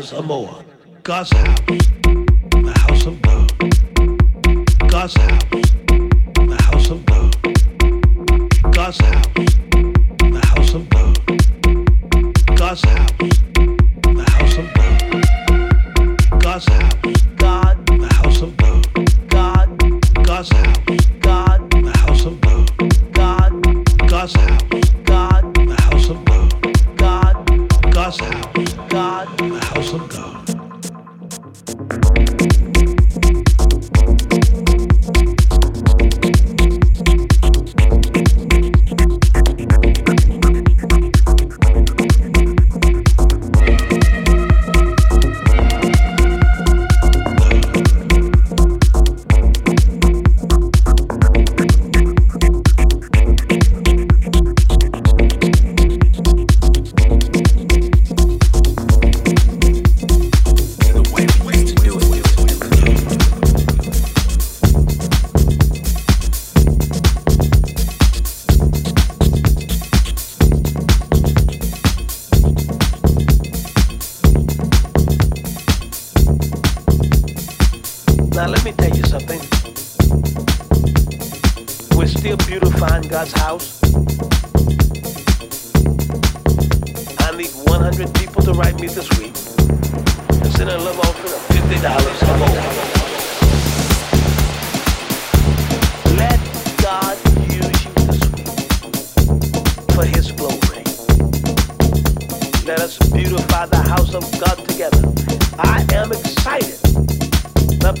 or more. God's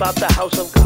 about the house of God.